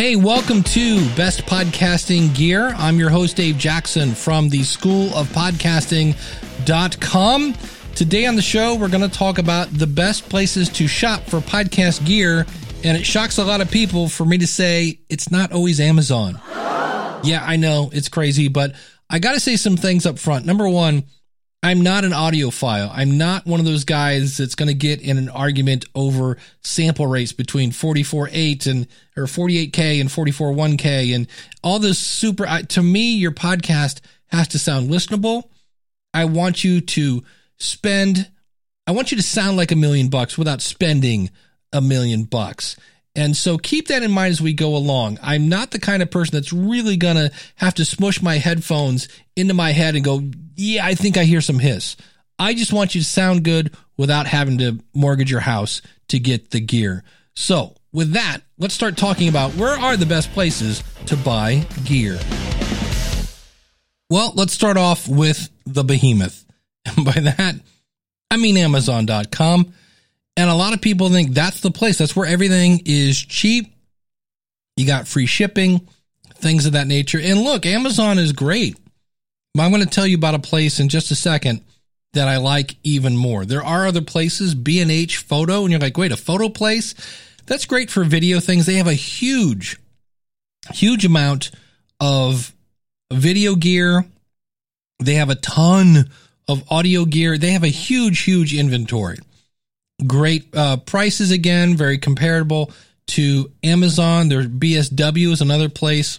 Hey, welcome to Best Podcasting Gear. I'm your host, Dave Jackson from the School of Podcasting.com. Today on the show, we're going to talk about the best places to shop for podcast gear. And it shocks a lot of people for me to say it's not always Amazon. Yeah, I know it's crazy, but I got to say some things up front. Number one, I'm not an audiophile. I'm not one of those guys that's going to get in an argument over sample rates between 44.8 and or 48k and 44.1k and all this super. To me, your podcast has to sound listenable. I want you to spend. I want you to sound like a million bucks without spending a million bucks. And so keep that in mind as we go along. I'm not the kind of person that's really going to have to smush my headphones into my head and go, yeah, I think I hear some hiss. I just want you to sound good without having to mortgage your house to get the gear. So, with that, let's start talking about where are the best places to buy gear. Well, let's start off with the behemoth. And by that, I mean Amazon.com. And a lot of people think that's the place. That's where everything is cheap. You got free shipping, things of that nature. And look, Amazon is great. But I'm going to tell you about a place in just a second that I like even more. There are other places, B&H Photo, and you're like, wait, a photo place? That's great for video things. They have a huge, huge amount of video gear. They have a ton of audio gear. They have a huge, huge inventory. Great uh, prices again, very comparable to Amazon. There BSW is another place.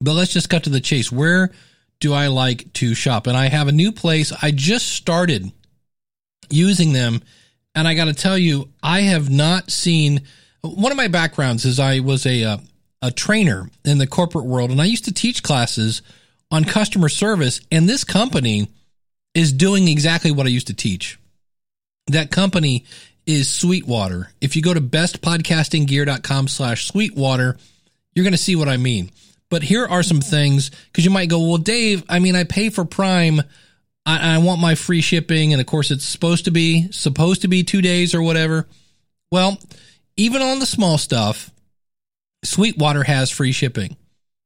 But let's just cut to the chase. Where do I like to shop? And I have a new place. I just started using them. And I got to tell you, I have not seen one of my backgrounds is I was a, uh, a trainer in the corporate world and I used to teach classes on customer service. And this company is doing exactly what I used to teach. That company is Sweetwater. If you go to bestpodcastinggear.com slash Sweetwater, you're going to see what I mean. But here are some things because you might go, well, Dave, I mean, I pay for Prime. I, I want my free shipping. And of course, it's supposed to be, supposed to be two days or whatever. Well, even on the small stuff, Sweetwater has free shipping.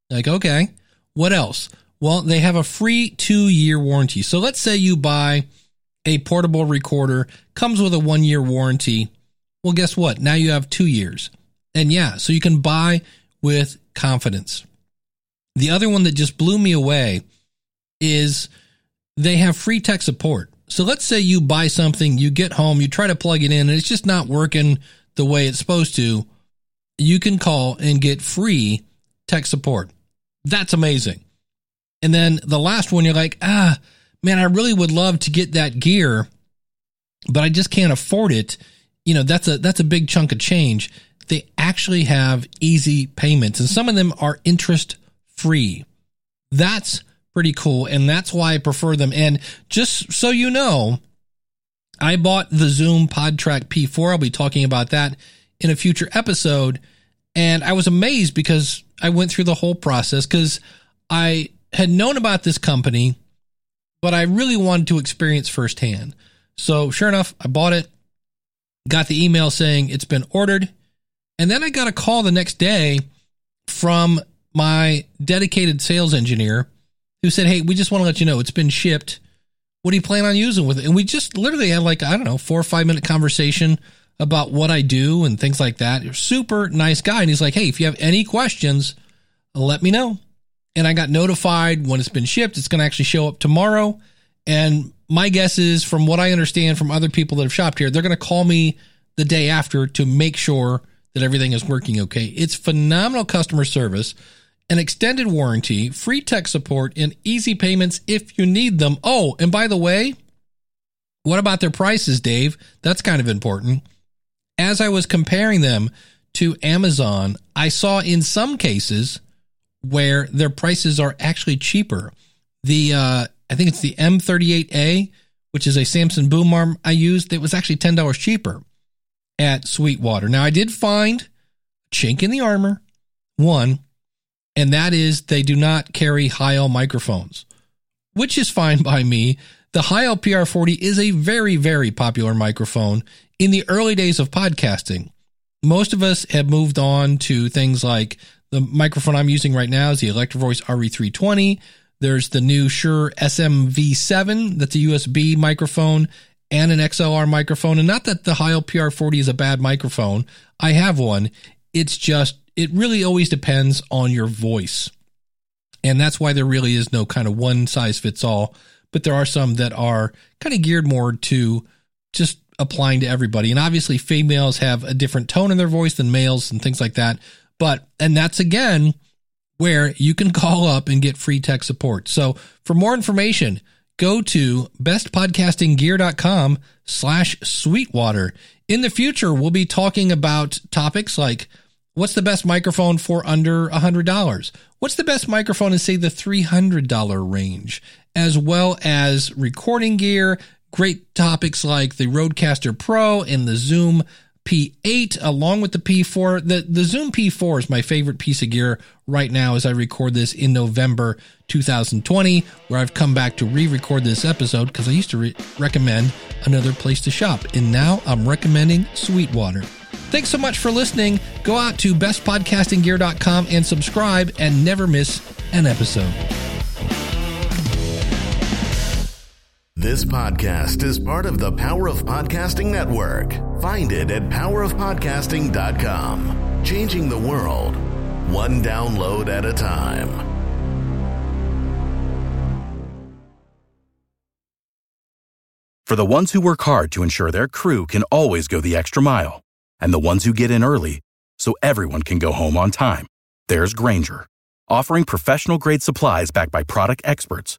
Like, okay, what else? Well, they have a free two year warranty. So let's say you buy a portable recorder, comes with a one year warranty. Well, guess what? Now you have two years. And yeah, so you can buy with confidence. The other one that just blew me away is they have free tech support. So let's say you buy something, you get home, you try to plug it in, and it's just not working the way it's supposed to. You can call and get free tech support. That's amazing. And then the last one, you're like, ah, man, I really would love to get that gear, but I just can't afford it. You know, that's a that's a big chunk of change. They actually have easy payments, and some of them are interest free. That's pretty cool, and that's why I prefer them. And just so you know, I bought the Zoom PodTrak P4. I'll be talking about that in a future episode. And I was amazed because I went through the whole process because I had known about this company but I really wanted to experience firsthand. So sure enough, I bought it, got the email saying it's been ordered. And then I got a call the next day from my dedicated sales engineer who said, Hey, we just want to let you know it's been shipped. What do you plan on using with it? And we just literally had like, I don't know, four or five minute conversation about what I do and things like that. Super nice guy. And he's like, Hey, if you have any questions, let me know and I got notified when it's been shipped. It's going to actually show up tomorrow. And my guess is, from what I understand from other people that have shopped here, they're going to call me the day after to make sure that everything is working okay. It's phenomenal customer service, an extended warranty, free tech support, and easy payments if you need them. Oh, and by the way, what about their prices, Dave? That's kind of important. as I was comparing them to Amazon, I saw in some cases where their prices are actually cheaper. The uh, I think it's the M38A, which is a Samson boom arm I used. It was actually ten dollars cheaper at Sweetwater. Now I did find chink in the armor, one, and that is they do not carry Heil microphones, which is fine by me. The Heil PR40 is a very, very popular microphone in the early days of podcasting. Most of us have moved on to things like the microphone I'm using right now is the Electro-Voice RE320. There's the new Shure SMV7 that's a USB microphone and an XLR microphone. And not that the Heil PR40 is a bad microphone. I have one. It's just, it really always depends on your voice. And that's why there really is no kind of one size fits all but there are some that are kind of geared more to just applying to everybody. And obviously, females have a different tone in their voice than males and things like that. But, and that's again where you can call up and get free tech support. So for more information, go to bestpodcastinggear.com slash sweetwater. In the future, we'll be talking about topics like what's the best microphone for under $100? What's the best microphone in, say, the $300 range? as well as recording gear, great topics like the Rodecaster Pro and the Zoom P8 along with the P4. The the Zoom P4 is my favorite piece of gear right now as I record this in November 2020 where I've come back to re-record this episode because I used to re- recommend another place to shop and now I'm recommending Sweetwater. Thanks so much for listening. Go out to bestpodcastinggear.com and subscribe and never miss an episode. This podcast is part of the Power of Podcasting Network. Find it at powerofpodcasting.com. Changing the world, one download at a time. For the ones who work hard to ensure their crew can always go the extra mile, and the ones who get in early so everyone can go home on time, there's Grainger, offering professional grade supplies backed by product experts